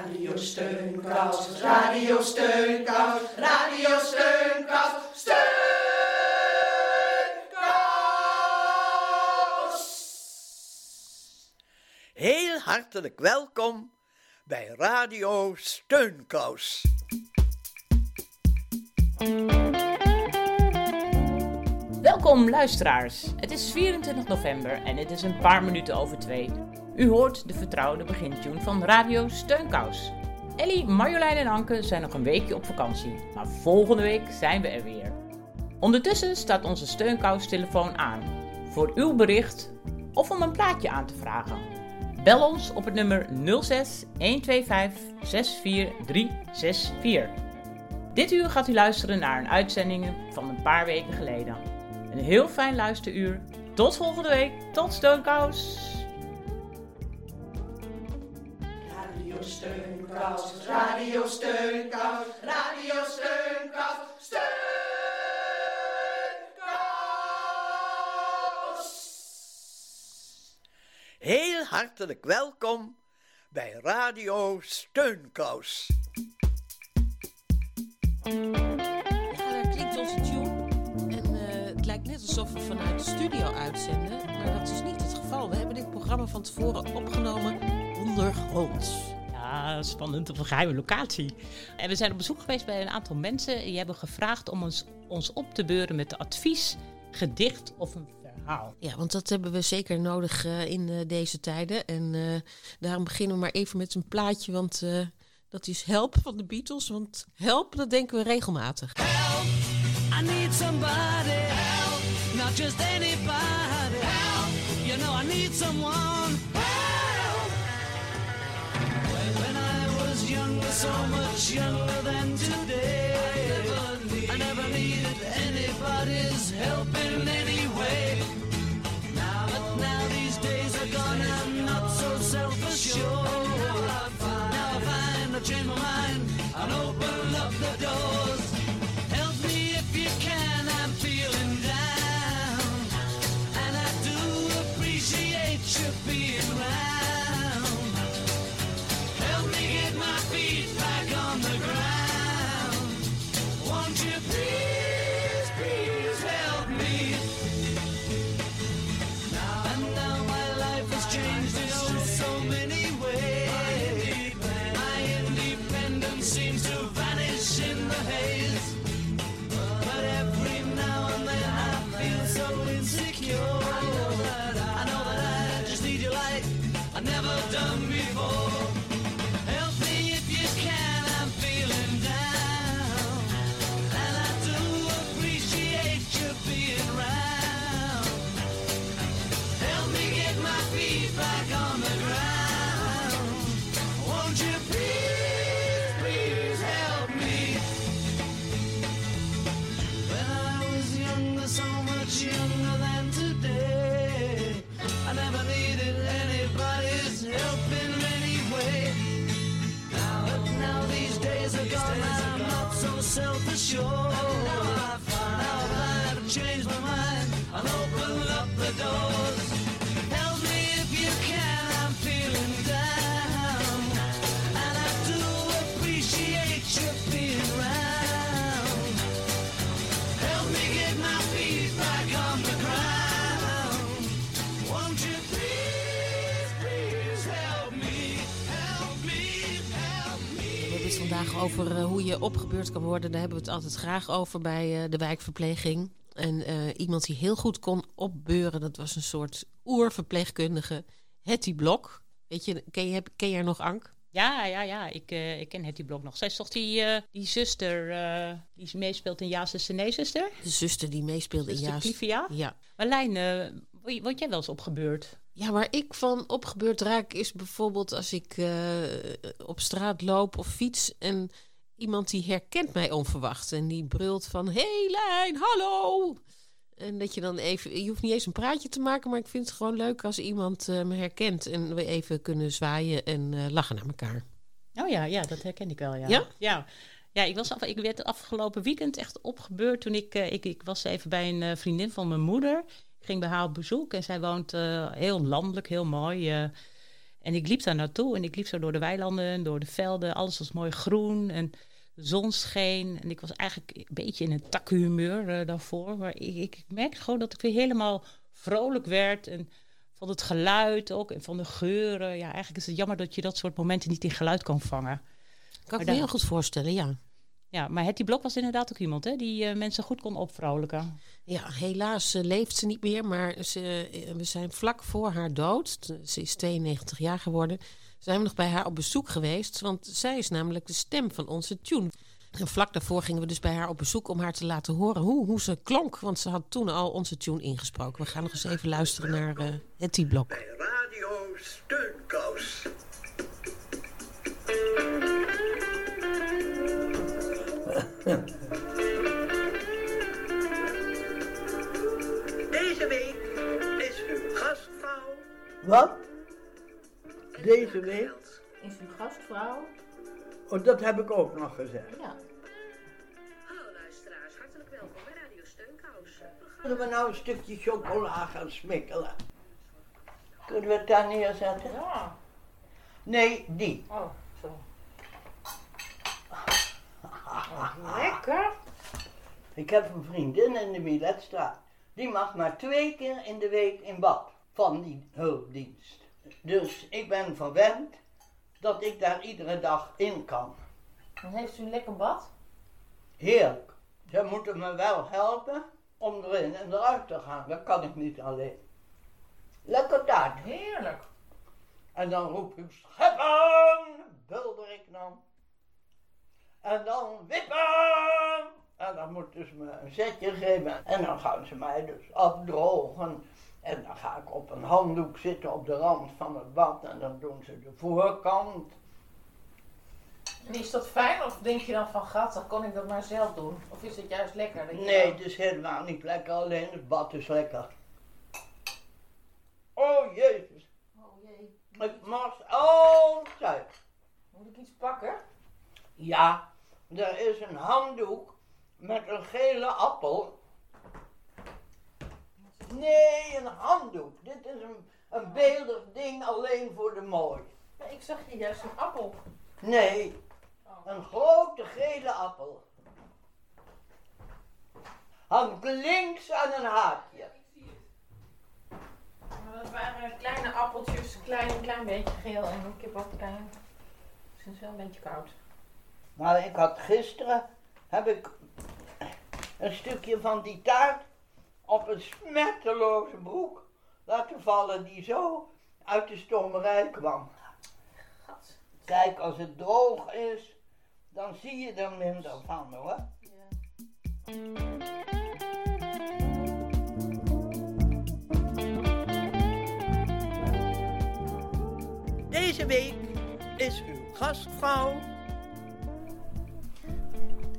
Radio Steunkous, Radio Steunkous, Radio Steunkous, Steunkous. Heel hartelijk welkom bij Radio Steunkous. Welkom luisteraars. Het is 24 november en het is een paar minuten over twee. U hoort de vertrouwde begintune van Radio Steunkous. Ellie, Marjolein en Anke zijn nog een weekje op vakantie, maar volgende week zijn we er weer. Ondertussen staat onze Steunkous-telefoon aan voor uw bericht of om een plaatje aan te vragen. Bel ons op het nummer 06 125 64364. Dit uur gaat u luisteren naar een uitzending van een paar weken geleden. Een heel fijn luisteruur. Tot volgende week. Tot Steunkous. Radio Steunkous, Radio Steunkous, Radio Steunkous, Steunkous. Heel hartelijk welkom bij Radio Steunkous. Eh, alsof we vanuit de studio uitzenden. Maar dat is niet het geval. We hebben dit programma van tevoren opgenomen ondergronds. Ja, spannend op een geheime locatie. En we zijn op bezoek geweest bij een aantal mensen. Die hebben gevraagd om ons, ons op te beuren met advies, gedicht of een verhaal. Ja, want dat hebben we zeker nodig eh, in eh, deze tijden. En eh, daarom beginnen we maar even met een plaatje. Want eh, dat is Help van de Beatles. Want Help, dat denken we regelmatig. I need somebody help, not just anybody help. You know I need someone so much younger than today, I never, needed anybody's help in any way. But now these days are gone, I'm not so self-assured. Now I find, I change my mind and open much younger than today, I never needed anybody's help in any way. Now, but now these days are gone, I'm not so self-assured. Now over eh, hoe je opgebeurd kan worden. Daar hebben we het altijd graag over bij eh, de wijkverpleging. En eh, iemand die heel goed kon opbeuren, dat was een soort oerverpleegkundige. Hetty Blok. Weet je, ken je, ken je haar nog, Ank? Ja, ja, ja. Ik, eh, ik ken Hetty Blok nog. Zij is toch die, eh, die zuster die meespeelt in Ja, zuster, nee, zuster? De zuster die meespeelde in Jaas. Ja. Marlijn, word jij wel eens opgebeurd? Ja, waar ik van opgebeurd raak is bijvoorbeeld als ik eh, op straat loop of fiets en iemand die herkent mij onverwacht en die brult van hey Lijn, hallo. En dat je dan even, je hoeft niet eens een praatje te maken, maar ik vind het gewoon leuk als iemand eh, me herkent en we even kunnen zwaaien en eh, lachen naar elkaar. Oh ja, ja, dat herken ik wel, ja. Ja? Ja, ja ik, was af, ik werd afgelopen weekend echt opgebeurd toen ik, ik... Ik was even bij een vriendin van mijn moeder. Ik ging bij haar op bezoek en zij woont eh, heel landelijk, heel mooi. eh, En ik liep daar naartoe en ik liep zo door de weilanden, door de velden. Alles was mooi groen en de zon scheen. En ik was eigenlijk een beetje in een takkenhumeur eh, daarvoor. Maar ik, ik, merkte gewoon dat ik weer helemaal vrolijk werd. En van het geluid ook en van de geuren. Ja, eigenlijk is het jammer dat je dat soort momenten niet in geluid kan vangen. Kan ik me heel goed voorstellen, ja. Ja, maar Hetty Blok was inderdaad ook iemand hè, die eh, mensen goed kon opvrolijken. Ja, helaas eh, leeft ze niet meer, maar ze, eh, we zijn vlak voor haar dood, ze is 92 jaar geworden, zijn we nog bij haar op bezoek geweest, want zij is namelijk de stem van onze tune. En vlak daarvoor gingen we dus bij haar op bezoek om haar te laten horen hoe, hoe ze klonk, want ze had toen al onze tune ingesproken. We gaan nog eens even luisteren naar eh Hetty Blok. Bij Radio Steunkous. Deze week is uw gastvrouw. Wat? Deze week? Is uw gastvrouw? Oh, dat heb ik ook nog gezegd. Ja. Hallo luisteraars, hartelijk welkom bij Radio Steunkous. Kunnen we nou een stukje chocola gaan smikkelen? Kunnen we het daar neerzetten? Ja. Nee, die. Oh, zo. Lekker. Ik heb een vriendin in de Miletstraat. Die mag maar twee keer in de week in bad van die hulpdienst. Dus ik ben verwend dat ik daar iedere dag in kan. Dan heeft u een lekker bad? Heerlijk. Ze moeten me wel helpen om erin en eruit te gaan. Dat kan ik niet alleen. Lekker taart. Heerlijk. En dan roep ik scheppen, bulder ik dan. En dan wippen. En dan moeten ze me een zetje geven. En dan gaan ze mij dus afdrogen. En dan ga ik op een handdoek zitten op de rand van het bad. En dan doen ze de voorkant. En is dat fijn of denk je dan van gat, dan kon ik dat maar zelf doen? Of is het juist lekker? Nee, het is helemaal niet lekker. Alleen het bad is lekker. Oh jezus. Oh jee, Ik mors altijd. moet ik iets pakken? Ja, er is een handdoek met een gele appel. Nee, een handdoek. Dit is een, een beeldig ding alleen voor de mooi. Ja, ik zag hier juist een appel. Nee, een grote gele appel. Hangt links aan een haakje. Maar dat waren kleine appeltjes, klein, een klein beetje geel en ik heb ook klein. Het is wel een beetje koud. Maar ik had gisteren, heb ik een stukje van die taart op een smetteloze broek laten vallen die zo uit de stomerij kwam. Kijk, als het droog is, dan zie je er minder van hoor. Deze week is uw gastvrouw.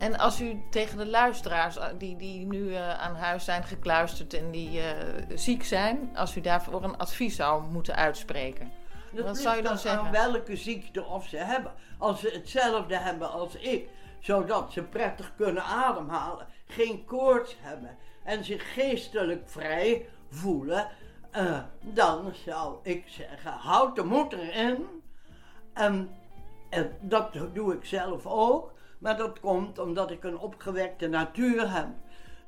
En als u tegen de luisteraars eh, die, die nu eh, aan huis zijn gekluisterd en die eh, ziek zijn, als u daarvoor een advies zou moeten uitspreken. Dat Wat zou je dan aan zeggen? welke ziekte of ze hebben. Als ze hetzelfde hebben als ik, zodat ze prettig kunnen ademhalen, geen koorts hebben en zich geestelijk vrij voelen, dan zou ik zeggen: houd de moed erin. En, en dat doe ik zelf ook, maar dat komt omdat ik een opgewekte natuur heb.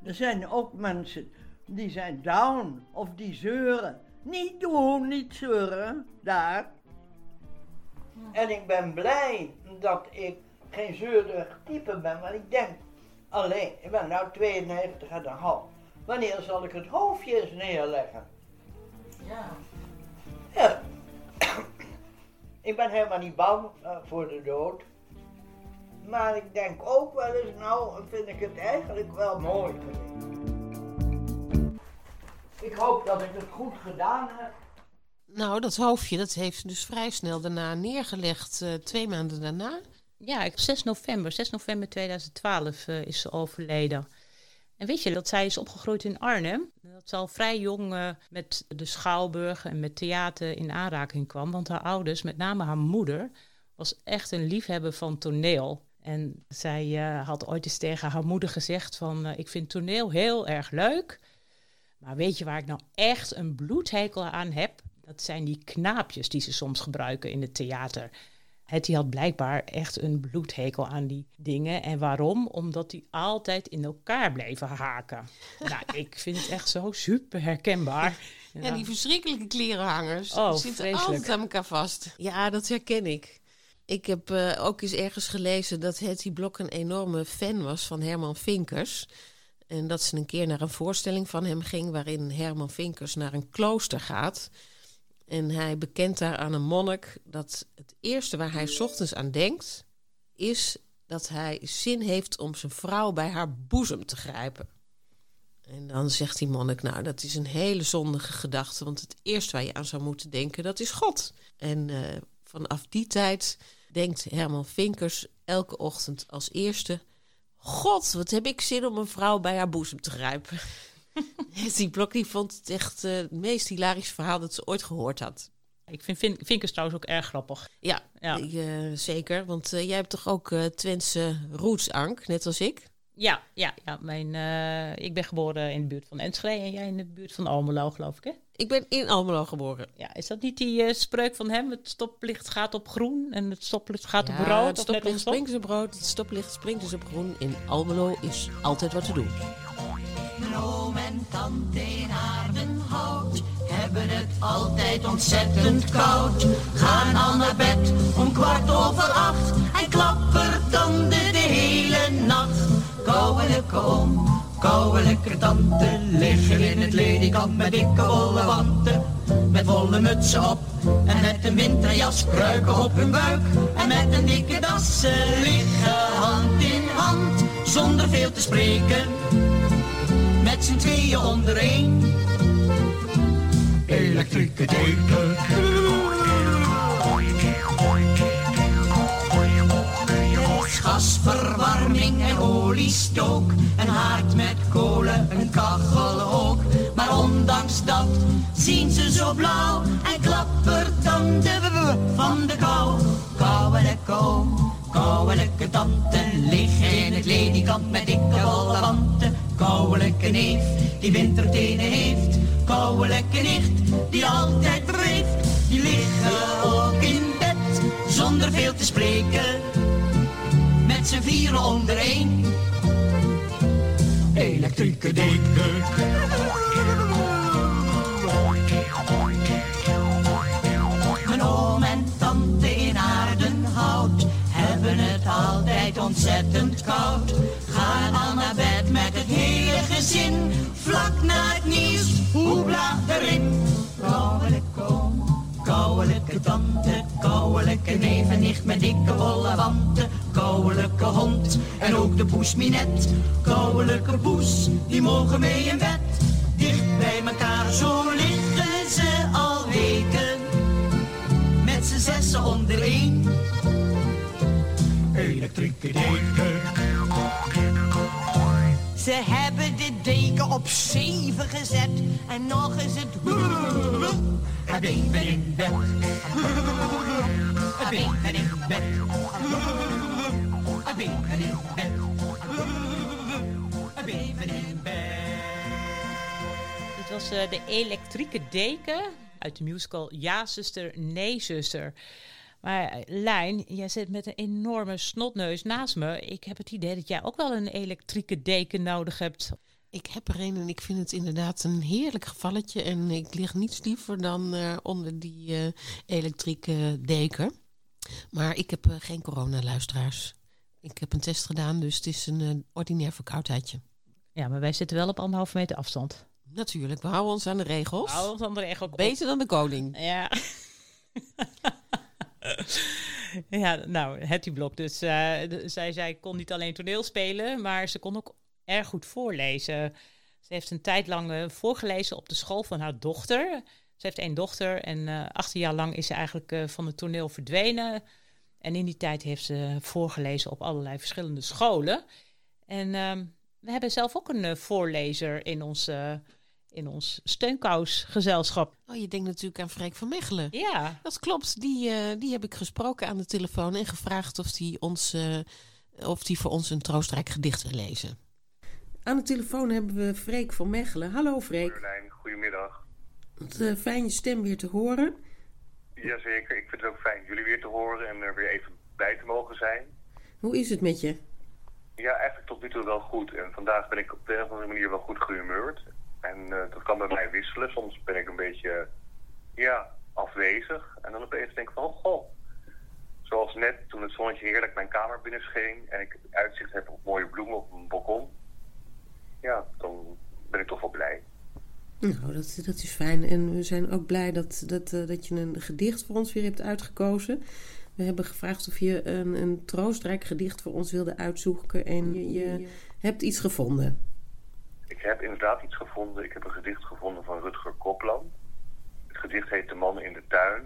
Er zijn ook mensen die zijn down of die zeuren. Niet doen, niet zeuren, daar. En ik ben blij dat ik geen zeurig type ben, want ik denk alleen, ik ben nou 92 en een half. Wanneer zal ik het hoofdje eens neerleggen? Ja. Ja. ik ben helemaal niet bang eh, voor de dood. Maar ik denk ook wel eens, nou vind ik het eigenlijk wel mooi. Ik hoop dat ik het goed gedaan heb. Nou, dat hoofdje dat heeft ze dus vrij snel daarna neergelegd, eh, twee maanden daarna. Ja, ik- 6 november, 6 november 2012 eh, is ze overleden. En weet je dat zij is opgegroeid in Arnhem? Dat ze al vrij jong eh, met de Schouwburg en met theater in aanraking kwam. Want haar ouders, met name haar moeder, was echt een liefhebber van toneel. En zij eh, had ooit eens tegen haar moeder gezegd van... eh, ik vind toneel heel erg leuk. Maar weet je waar ik nou echt een bloedhekel aan heb? Dat zijn die knaapjes die ze soms gebruiken in het theater. Hetty had blijkbaar echt een bloedhekel aan die dingen. En waarom? Omdat die altijd in elkaar bleven haken. nou, ik vind het echt zo super herkenbaar. Ja, die verschrikkelijke klerenhangers. Oh, die zitten vreselijk. altijd aan elkaar vast. Ja, dat herken ik. Ik heb eh, ook eens ergens gelezen dat Hetty Blok een enorme fan was van Herman Vinkers. En dat ze een keer naar een voorstelling van hem ging... waarin Herman Vinkers naar een klooster gaat. En hij bekent daar aan een monnik dat het eerste waar hij ochtends aan denkt... is dat hij zin heeft om zijn vrouw bij haar boezem te grijpen. En dan zegt die monnik, nou, dat is een hele zondige gedachte... want het eerste waar je aan zou moeten denken, dat is God. En eh, vanaf die tijd denkt Herman Vinkers elke ochtend als eerste... God, wat heb ik zin om een vrouw bij haar boezem te grijpen. die Blok die vond het echt eh, het meest hilarisch verhaal dat ze ooit gehoord had. Ik vind Vin- Vinkers trouwens ook erg grappig. Ja, Ja. eh, zeker. Want eh, jij hebt toch ook Twentse roots, Ank, net als ik? Ja, ja, ja. Mijn, eh, ik ben geboren in de buurt van Enschede en jij in de buurt van Almelo, geloof ik, hè? Ik ben in Almelo geboren. Ja, is dat niet die eh, spreuk van hem? Het stoplicht gaat op groen en het stoplicht gaat op rood? het stoplicht springt dus op rood, het stoplicht springt dus op groen. In Almelo is altijd wat te doen. Mijn oom en tante in Aardenhout hebben het altijd ontzettend koud. Gaan al naar bed om kwart over acht en klappertanden de hele nacht. Kouwelijke oom, kouwelijke tante liggen in het ledikant met dikke wollen wanten. Met wollen mutsen op en met een winterjas kruiken op hun buik. En met een dikke das liggen hand in hand zonder veel te spreken met z'n tweeën onder één. Elektrieke deken. Gasverwarming en oliestook, een haard met kolen, een kachel ook. Maar ondanks dat zien ze zo blauw en klappertanden van de kou. Kouwelijke oom, kouwelijke tante, liggen in het ledikant met dikke wollen wanten. Kouwelijke neef, die wintertenen heeft. Kouwelijke nicht, die altijd vieren onder één. Elektrieke deken. Mijn oom en tante in Aardenhout hebben het altijd ontzettend koud. Gaan al naar bed met het hele gezin, vlak na het nieuws, hoebla erin. Kouwelijke oom, kouwelijke tante, kouwelijke neef en nicht met dikke wollen wanten. Kouwelijke hond en ook de poes Minet. Kouwelijke poes, die mogen mee in bed. Dicht bij elkaar, zo liggen ze al weken met z'n zessen onder één. Elektrieke deken. Ze hebben de deken op zeven gezet en nog is het het even in bed. Even in bed. Was eh, de elektrieke deken uit de musical Ja, zuster, nee, zuster. Maar eh, Lijn, jij zit met een enorme snotneus naast me. Ik heb het idee dat jij ook wel een elektrieke deken nodig hebt. Ik heb er een en ik vind het inderdaad een heerlijk gevalletje. En ik lig niets liever dan eh, onder die eh, elektrieke deken. Maar ik heb geen coronaluisteraars. Ik heb een test gedaan, dus het is een ordinair verkoudheidje. Ja, maar wij zitten wel op anderhalve meter afstand. Natuurlijk, we houden ons aan de regels. Hou ons dan er echt ook op. Beter dan de koning. Ja. ja, nou, Hetty Blok. Dus eh, zij, zij kon niet alleen toneel spelen, maar ze kon ook erg goed voorlezen. Ze heeft een tijd lang eh, voorgelezen op de school van haar dochter. Ze heeft één dochter en 18 jaar lang is ze eigenlijk van het toneel verdwenen. En in die tijd heeft ze voorgelezen op allerlei verschillende scholen. En ehm, we hebben zelf ook een voorlezer in ons, eh, in ons steunkousgezelschap. Oh, je denkt natuurlijk aan Freek van Mechelen. Ja, Dat klopt, die, eh, die heb ik gesproken aan de telefoon en gevraagd of die, ons, eh, of die voor ons een troostrijk gedicht wil lezen. Aan de telefoon hebben we Freek van Mechelen. Hallo Freek. Marjolein, goedemiddag. Wat eh, fijn je stem weer te horen. Jazeker, ik vind het ook fijn jullie weer te horen en er weer even bij te mogen zijn. Hoe is het met je? Ja, eigenlijk tot nu toe wel goed. En vandaag ben ik op de een of andere manier wel goed gehumeurd. En eh, dat kan bij mij wisselen. Soms ben ik een beetje, ja, afwezig. En dan opeens denk ik van, goh. Zoals net toen het zonnetje heerlijk mijn kamer binnenscheen en ik uitzicht heb op mooie bloemen op een balkon. Ja, dan ben ik toch wel blij. Nou, dat, dat is fijn. En we zijn ook blij dat, dat, eh, dat je een gedicht voor ons weer hebt uitgekozen. We hebben gevraagd of je een, een troostrijk gedicht voor ons wilde uitzoeken. En je hebt iets gevonden. Ik heb inderdaad iets gevonden. Ik heb een gedicht gevonden van Rutger Kopland. Het gedicht heet De man in de tuin.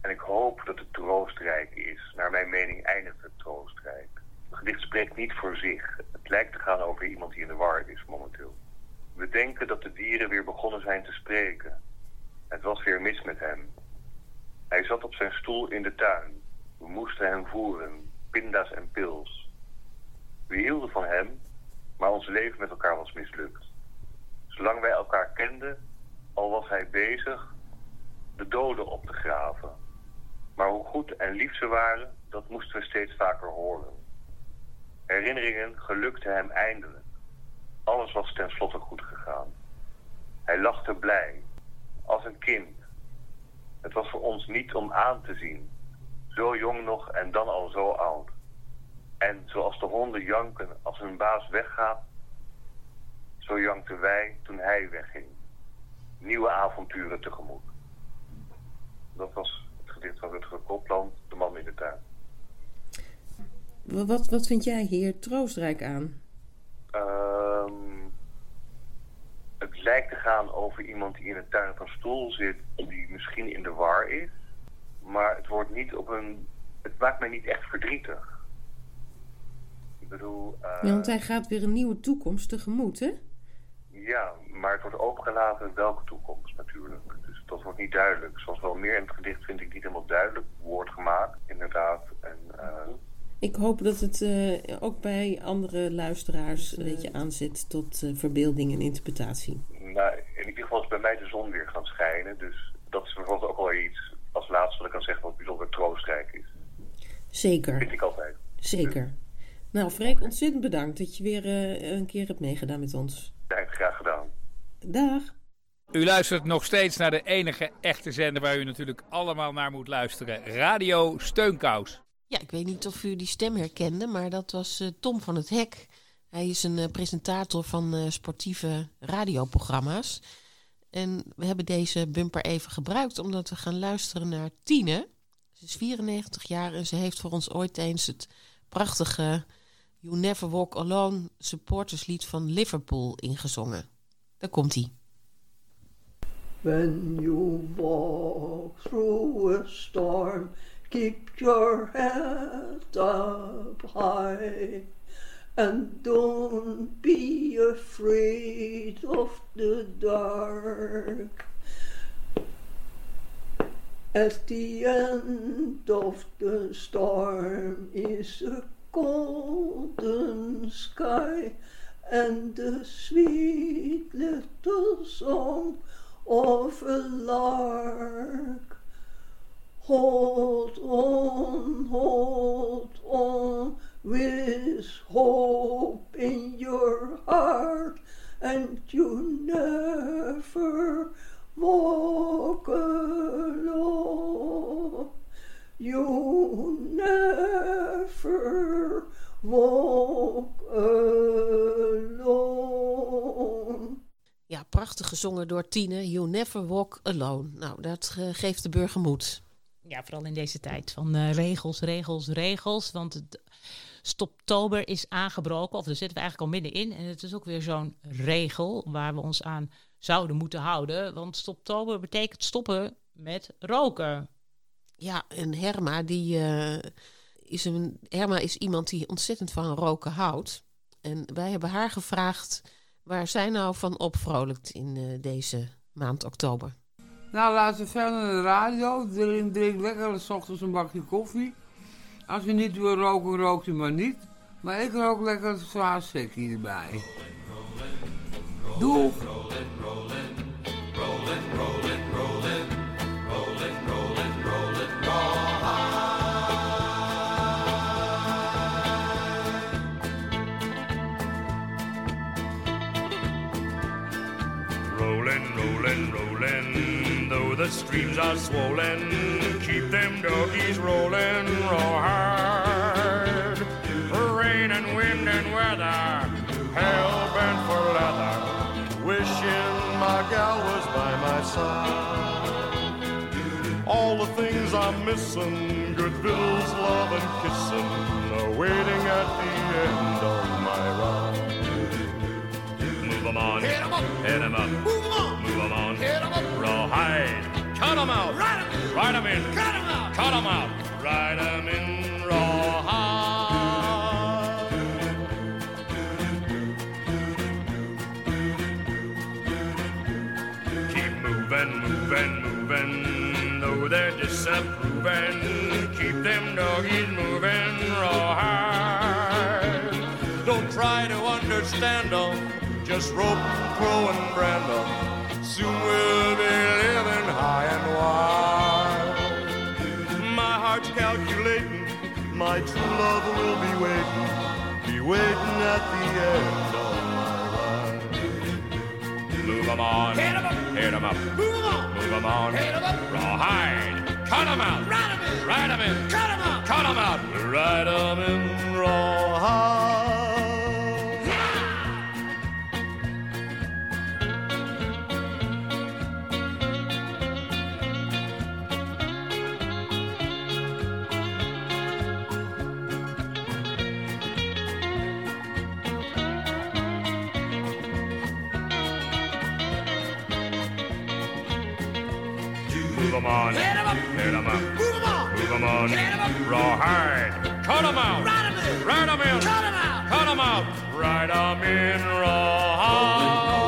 En ik hoop dat het troostrijk is. Naar mijn mening eindigt het troostrijk. Het gedicht spreekt niet voor zich. Het lijkt te gaan over iemand die in de war is momenteel. We denken dat de dieren weer begonnen zijn te spreken. Het was weer mis met hem. Hij zat op zijn stoel in de tuin. We moesten hem voeren, pinda's en pils. We hielden van hem, maar ons leven met elkaar was mislukt. Zolang wij elkaar kenden, al was hij bezig de doden op te graven. Maar hoe goed en lief ze waren, dat moesten we steeds vaker horen. Herinneringen gelukten hem eindelijk. Alles was tenslotte goed gegaan. Hij lachte blij, als een kind. Het was voor ons niet om aan te zien. Zo jong nog en dan al zo oud. En zoals de honden janken als hun baas weggaat, zo jankten wij toen hij wegging. Nieuwe avonturen tegemoet. Dat was het gedicht van Rutger Kopland, De man in de tuin. Wat, wat vind jij hier troostrijk aan? Ehm, het lijkt te gaan over iemand die in de tuin op een stoel zit, die misschien in de war is. Maar het wordt niet op een. Het maakt mij niet echt verdrietig. Bedoel. eh, Ja, want hij gaat weer een nieuwe toekomst tegemoet, hè? ja, maar het wordt opengelaten welke toekomst natuurlijk. Dus dat wordt niet duidelijk. Zoals wel meer in het gedicht vind ik niet helemaal duidelijk woord gemaakt, inderdaad. En, eh, Ik hoop dat het eh, ook bij andere luisteraars een beetje aanzet tot eh, verbeelding en interpretatie. nou, in ieder geval is bij mij de zon weer gaan schijnen. Dus dat is bijvoorbeeld ook wel iets als laatste wat ik kan zeggen wat bijzonder troostrijk is. Zeker, Vind ik altijd. zeker. Nou, Freek, ontzettend bedankt dat je weer eh, een keer hebt meegedaan met ons. Ja, graag gedaan. Dag. U luistert nog steeds naar de enige echte zender waar u natuurlijk allemaal naar moet luisteren. Radio Steunkous. Ja, ik weet niet of u die stem herkende, maar dat was eh, Tom van het Hek. Hij is een eh, presentator van eh, sportieve radioprogramma's. En we hebben deze bumper even gebruikt omdat we gaan luisteren naar Tine. Ze is 94 jaar en ze heeft voor ons ooit eens het prachtige You Never Walk Alone supporterslied van Liverpool ingezongen. Daar komt hij. When you walk through a storm, keep your head up high. And don't be afraid of the dark. At the end of the storm is a golden sky and the sweet little song of a lark. Hold on, hold on, with hope in your heart, and you never walk alone. You never walk alone. Ja, prachtig gezongen door Tine. You Never Walk Alone. Nou, dat eh, geeft de burger moed. Ja, vooral in deze tijd van eh, regels, regels, regels. Want het stoptober is aangebroken, of daar zitten we eigenlijk al middenin. En het is ook weer zo'n regel waar we ons aan zouden moeten houden. Want stoptober betekent stoppen met roken. Ja, en Herma, die, eh, is een, Herma is iemand die ontzettend van roken houdt. En wij hebben haar gevraagd waar zij nou van opvrolijkt in eh, deze maand oktober. Nou, luister verder naar de radio. Drink, drink lekker s ochtends een bakje koffie. Als je niet wil roken, rookt u maar niet. Maar ik rook lekker een zwaar sekkie erbij. The streams are swollen. Keep them doggies rolling raw hard. Rain and wind and weather, hell bent for leather. Wishing my gal was by my side. All the things I'm missing, good bills, love and kissing, are waiting at the end of my ride. Move 'em on, hit 'em up, hit 'em up, move 'em on, move 'em on, hit 'em up, rawhide, cut 'em out, ride 'em in, ride 'em in, cut 'em out, cut 'em out, ride 'em in, rawhide. Keep moving, moving, moving, though they're disapproving. Keep them doggies moving rawhide. Don't try to understand them, just rope, crow, and brand them. Soon we'll be living high and wide. My heart's calculating, my true love will be waiting, be waiting at the end of my ride. Move 'em on, hit 'em up, hit 'em up, move 'em on, move 'em on, hit 'em up, rawhide, cut 'em out, ride 'em in, ride 'em in, cut 'em out, cut 'em out, ride 'em in, rawhide. them on. Hit them up. Hit them up. Move them on. Move them on. Hit them up. Raw hard. Cut them out. Ride them in. Ride them in. Cut them out. Cut them out. Ride them in raw hard.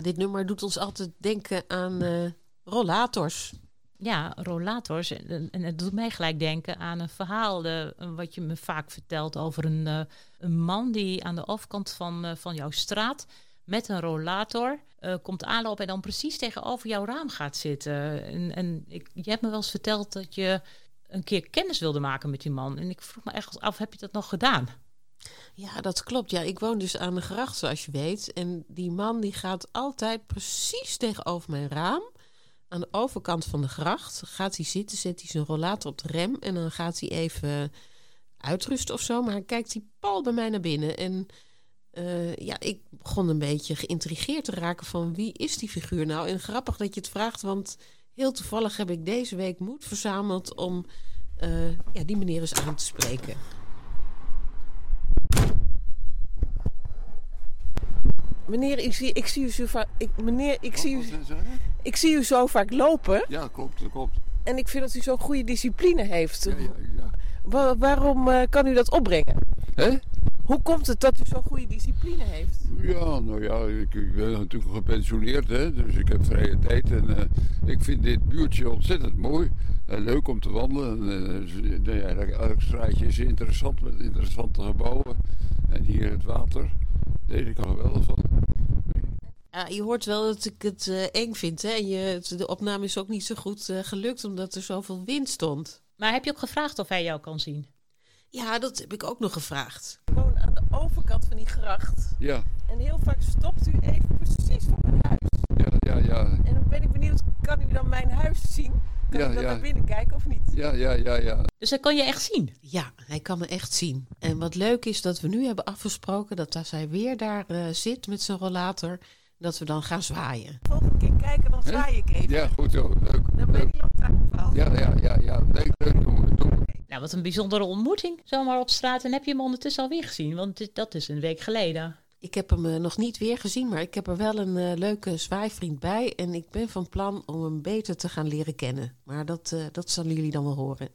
Dit nummer doet ons altijd denken aan eh, rollators. Ja, rollators. En, het doet mij gelijk denken aan een verhaal eh, wat je me vaak vertelt over een, eh, een man die aan de overkant van, van jouw straat met een rollator komt aanlopen en dan precies tegenover jouw raam gaat zitten. En, en ik, je hebt me wel eens verteld dat je een keer kennis wilde maken met die man. En ik vroeg me echt af, heb je dat nog gedaan? Ja, dat klopt. Ja, ik woon dus aan de gracht, zoals je weet. En die man die gaat altijd precies tegenover mijn raam. Aan de overkant van de gracht gaat hij zitten, zet hij zijn rollator op de rem... en dan gaat hij even uitrusten of zo. Maar dan kijkt hij pal bij mij naar binnen. En eh, ja, ik begon een beetje geïntrigeerd te raken van wie is die figuur nou? En grappig dat je het vraagt, want heel toevallig heb ik deze week moed verzameld... om eh, ja, die meneer eens aan te spreken. Meneer, ik zie, ik zie u zo vaak. Ik, meneer, ik zie, u, ik zie u zo vaak lopen. Ja, klopt, dat klopt. En ik vind dat u zo'n goede discipline heeft. Ja, ja, ja. Wa- waarom eh, kan u dat opbrengen? Hè? Hoe komt het dat u zo'n goede discipline heeft? Ja, nou ja, ik, ik ben natuurlijk gepensioneerd, hè, dus ik heb vrije tijd. En eh, ik vind dit buurtje ontzettend mooi. en leuk om te wandelen. En, eh, z- nou ja, elk straatje is interessant met interessante gebouwen. En hier het water. Deze kan er geweldig van. Ja, je hoort wel dat ik het eh, eng vind. Hè? En je, de opname is ook niet zo goed eh, gelukt omdat er zoveel wind stond. Maar heb je ook gevraagd of hij jou kan zien? Ja, dat heb ik ook nog gevraagd. Ik woon aan de overkant van die gracht. Ja, En heel vaak stopt u even precies voor mijn huis. ja, ja, ja. En dan ben ik benieuwd, kan u dan mijn huis zien? Kan Ja, ik dan ja. naar binnen kijken of niet? Ja, ja, ja, ja. Dus hij kan je echt zien? Ja, hij kan me echt zien. En wat leuk is dat we nu hebben afgesproken dat als hij weer daar eh, zit met zijn rollator, dat we dan gaan zwaaien. Volgende keer kijken, dan zwaai ik even. Ja, goed zo. Leuk. Dan ben op tafel. Ja, ja, ja, ja. Leuk, leuk. Doen we, doen we. Nou, wat een bijzondere ontmoeting. Zomaar op straat. En heb je hem ondertussen alweer gezien? Want dit- dat is een week geleden. Ik heb hem eh, nog niet weer gezien, maar ik heb er wel een eh, leuke zwaaivriend bij. En ik ben van plan om hem beter te gaan leren kennen. Maar dat, eh, dat zullen jullie dan wel horen.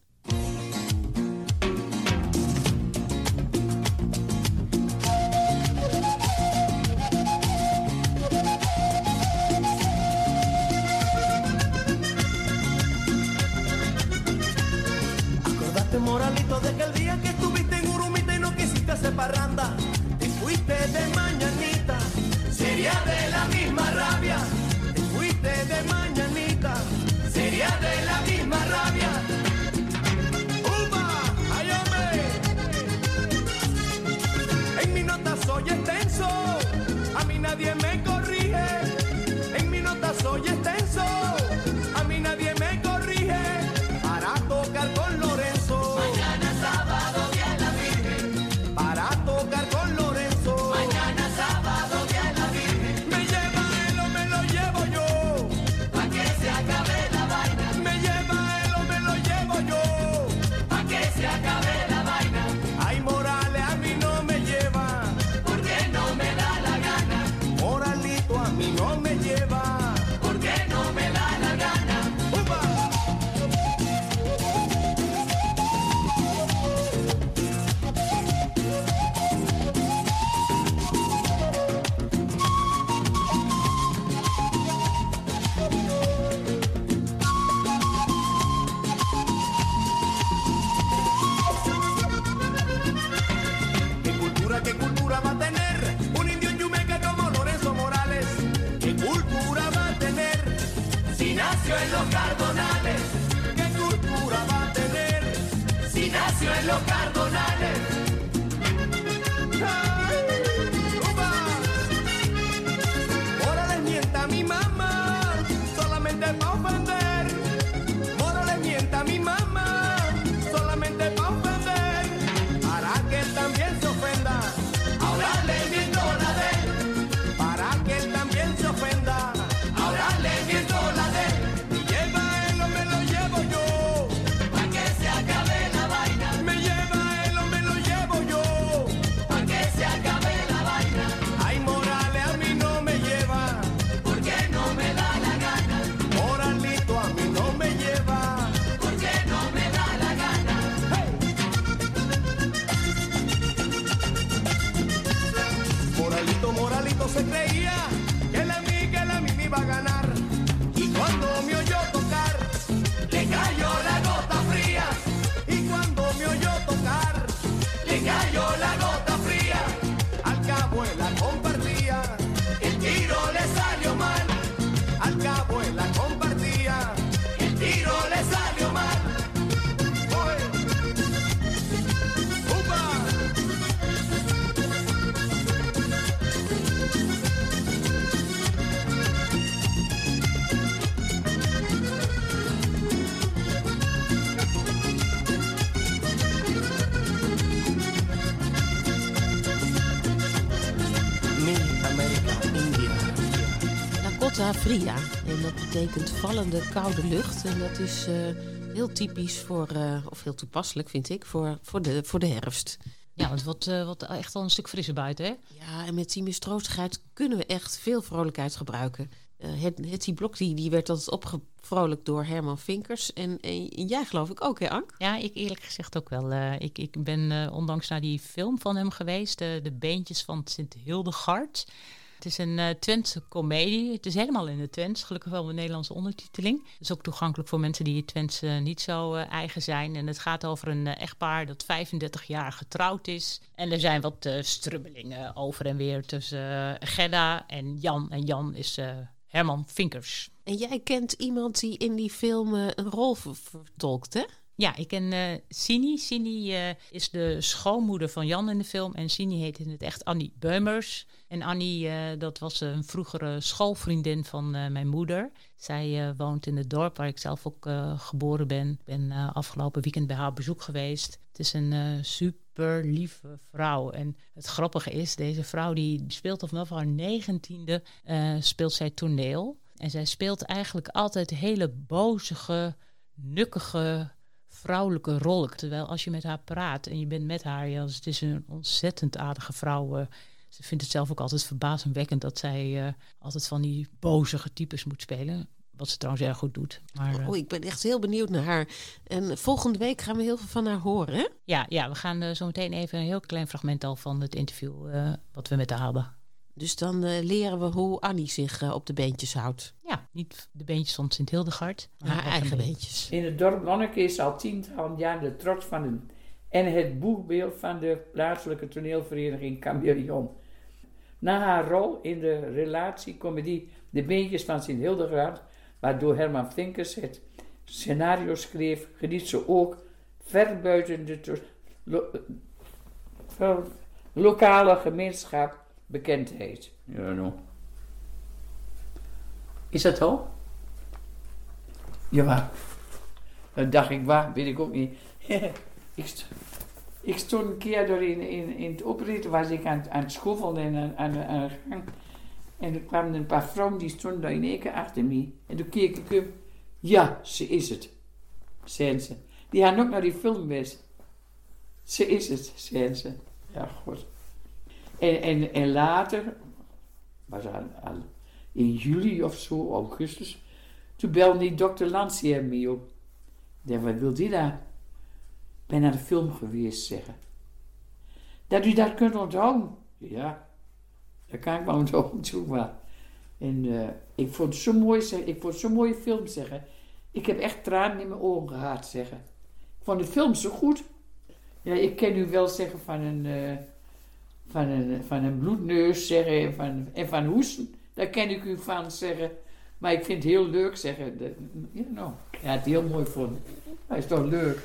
Fria. En dat betekent vallende koude lucht. En dat is eh, heel typisch voor, eh, of heel toepasselijk vind ik, voor, voor, de, voor de herfst. Ja, want wat, eh, wat echt al een stuk frisser buiten, hè? Ja, en met die mistroostigheid kunnen we echt veel vrolijkheid gebruiken. Eh het, Hetty Blok die, die werd altijd opgevrolijkt door Herman Vinkers. En, en jij geloof ik ook, hè Ank? Ja, ik eerlijk gezegd ook wel. Ik, ik ben ondanks naar die film van hem geweest, De Beentjes van Sint Hildegard. Het is een eh Twentse komedie. Het is helemaal in het Twents, gelukkig wel met Nederlandse ondertiteling. Het is ook toegankelijk voor mensen die het Twents eh, niet zo eh, eigen zijn. En het gaat over een echtpaar dat 35 jaar getrouwd is. En er zijn wat strubbelingen over en weer tussen Gerda en Jan. En Jan is Herman Vinkers. En jij kent iemand die in die film een rol ver- vertolkt, hè? Ja, ik ken eh Sini. Eh, is de schoonmoeder van Jan in de film. En Sini heet in het echt Annie Beumers. En Annie, eh, dat was een vroegere schoolvriendin van mijn moeder. Zij woont in het dorp waar ik zelf ook geboren ben. Ik ben afgelopen weekend bij haar bezoek geweest. Het is een super lieve vrouw. En het grappige is, deze vrouw die speelt vanaf haar negentiende speelt zij toneel. En zij speelt eigenlijk altijd hele bozige, nukkige vrouwelijke rol. Terwijl als je met haar praat en je bent met haar, ja, het is een ontzettend aardige vrouw. eh. ze vindt het zelf ook altijd verbazingwekkend dat zij eh, altijd van die bozige types moet spelen. Wat ze trouwens erg goed doet. Maar, eh, Oh, ik ben echt heel benieuwd naar haar. En volgende week gaan we heel veel van haar horen, hè? ja, ja, we gaan eh, zo meteen even een heel klein fragment al van het interview eh, wat we met haar hadden. Dus dan eh, leren we hoe Annie zich eh, op de beentjes houdt. Ja, niet de beentjes van Sint Hildegard. maar Haar eigen beentjes. In het dorp Wonneke is al tientallen jaar de trots van de, en het boegbeeld van de plaatselijke toneelvereniging Chameleon. Na haar rol in de relatiecomedie De Beentjes van Sint Hildegard, waardoor Herman Vinkers het scenario schreef, geniet ze ook ver buiten de lo- lokale gemeenschap bekendheid. Ja, nou. Is dat zo? Ja, dat dacht ik, waar, weet ik ook niet. ik, st- ik stond een keer door in, in, in het opritten, was ik aan, het- aan het schoffelen en aan, aan, aan de gang. En er kwamen een paar vrouwen, die stonden daar in één keer achter me. En toen keek ik hem, ja, ze is het, zeiden ze. Die hadden ook naar die film geweest. Ze is het, zeiden ze. Ja, goed. En, en, en later, was al in juli of zo, augustus, toen belde die dokter Lancier me op. Ik wat wil die daar? Ik ben naar de film geweest, zeggen. Dat u dat kunt onthouden? Ja, dat kan ik wel onthouden, toen maar. En eh, ik vond het zo mooi, zeg, ik vond zo'n mooie film, zeggen. Ik heb echt tranen in mijn ogen gehad, zeggen. Ik vond de film zo goed. Ja, ik ken u wel zeggen van een, eh, van een, van een bloedneus zeggen en van, en van hoesten. Daar ken ik u van zeggen. Maar ik vind het heel leuk zeggen. Dat, ja, nou, ja, het heel mooi vond. Hij is toch leuk.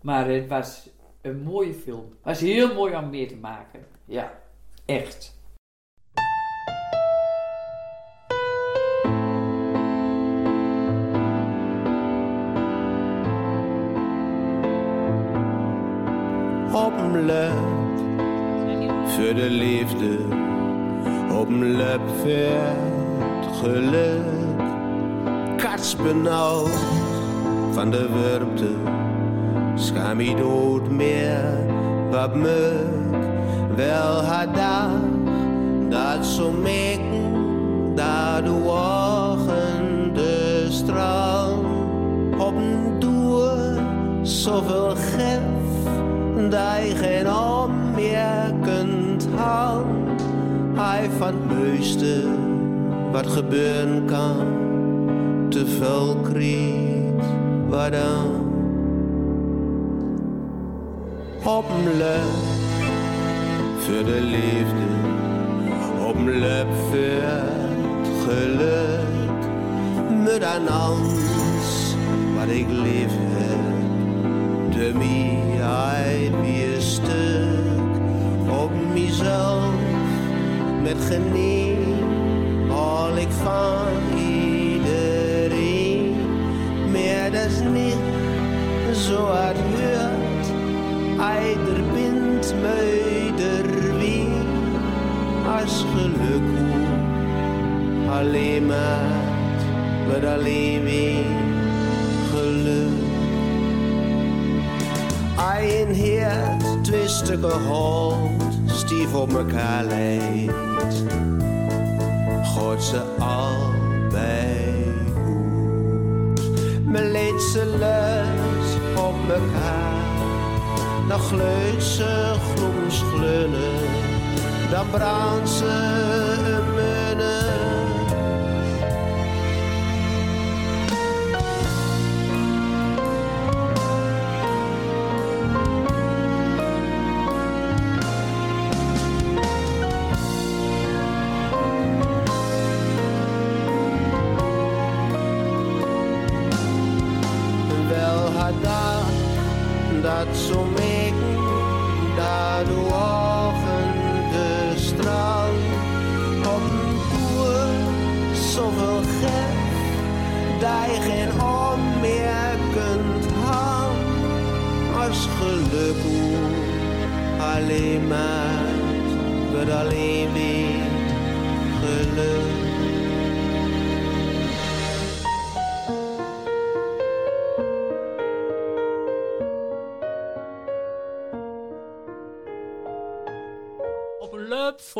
Maar het was een mooie film. Het was heel mooi om mee te maken. Ja, echt. op een voor de liefde, op voor het geluk. Kats benauwd van de warmte, schaam je dood meer, wat muk. Wel had dag, dat zo meken, dat de ogen de straal. Op een doer zoveel gef dat je geen om meer kunt Hij van het meeste wat gebeuren kan, te veel kreeg, wat dan? Op een lep voor de liefde, op een lep voor het geluk. Met aan alles wat ik lief heb de mij uit mezelf met geniet. Al ik van iedereen meer dat is niet zo het eider bindt meider wie als geluk alleen maar met alleen weer geluk. Een heert, twee stukken stief op elkaar leidt. Gooit ze allebei goed. Me leed ze lus op elkaar. Dan gleut ze gloens glunnen. Dan brandt ze munnen.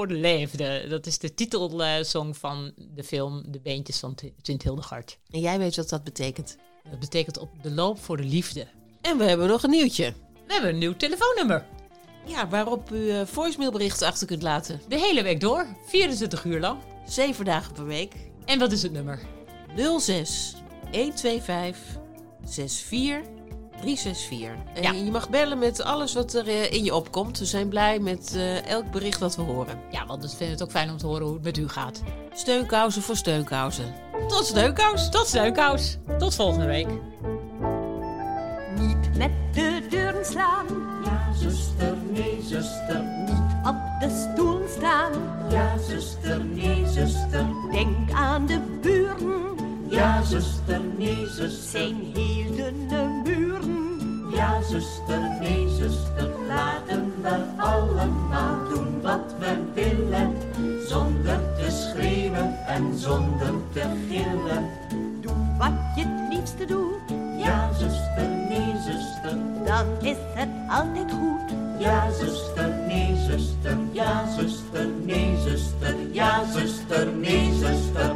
Voor de leefde. Dat is de titelsong van de film De Beentjes van Sint Hildegard. En jij weet wat dat betekent. Dat betekent op de loop voor de liefde. En we hebben nog een nieuwtje. We hebben een nieuw telefoonnummer. Ja, waarop u eh, voicemailberichten achter kunt laten. De hele week door, 24 uur lang. Zeven dagen per week. En wat is het nummer? 06 125 64 364. En je mag bellen met alles wat er eh, in je opkomt. We zijn blij met eh, elk bericht dat we horen. Ja, want we vinden het ook fijn om te horen hoe het met u gaat. Steunkousen voor steunkousen. Tot steunkous. Tot steunkous. Tot volgende week. Niet met de deuren slaan. Ja, zuster, nee, zuster. Niet op de stoel staan. Ja, zuster, nee, zuster. Denk aan de buren. Ja, zuster, nee, zuster. Zijn heel dunne Ja, zuster, nee, zuster. Laten we allemaal doen wat we willen. Zonder te schreeuwen en zonder te gillen. Doe wat je het liefste doet. Ja, zuster, nee, zuster. Dan is het altijd goed. Ja, zuster, nee, zuster. Ja, zuster, nee, zuster. Ja, zuster, nee, zuster.